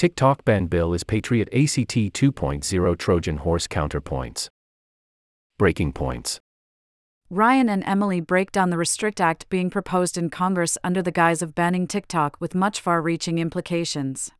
TikTok ban bill is Patriot ACT 2.0 Trojan horse counterpoints. Breaking points. Ryan and Emily break down the Restrict Act being proposed in Congress under the guise of banning TikTok with much far reaching implications.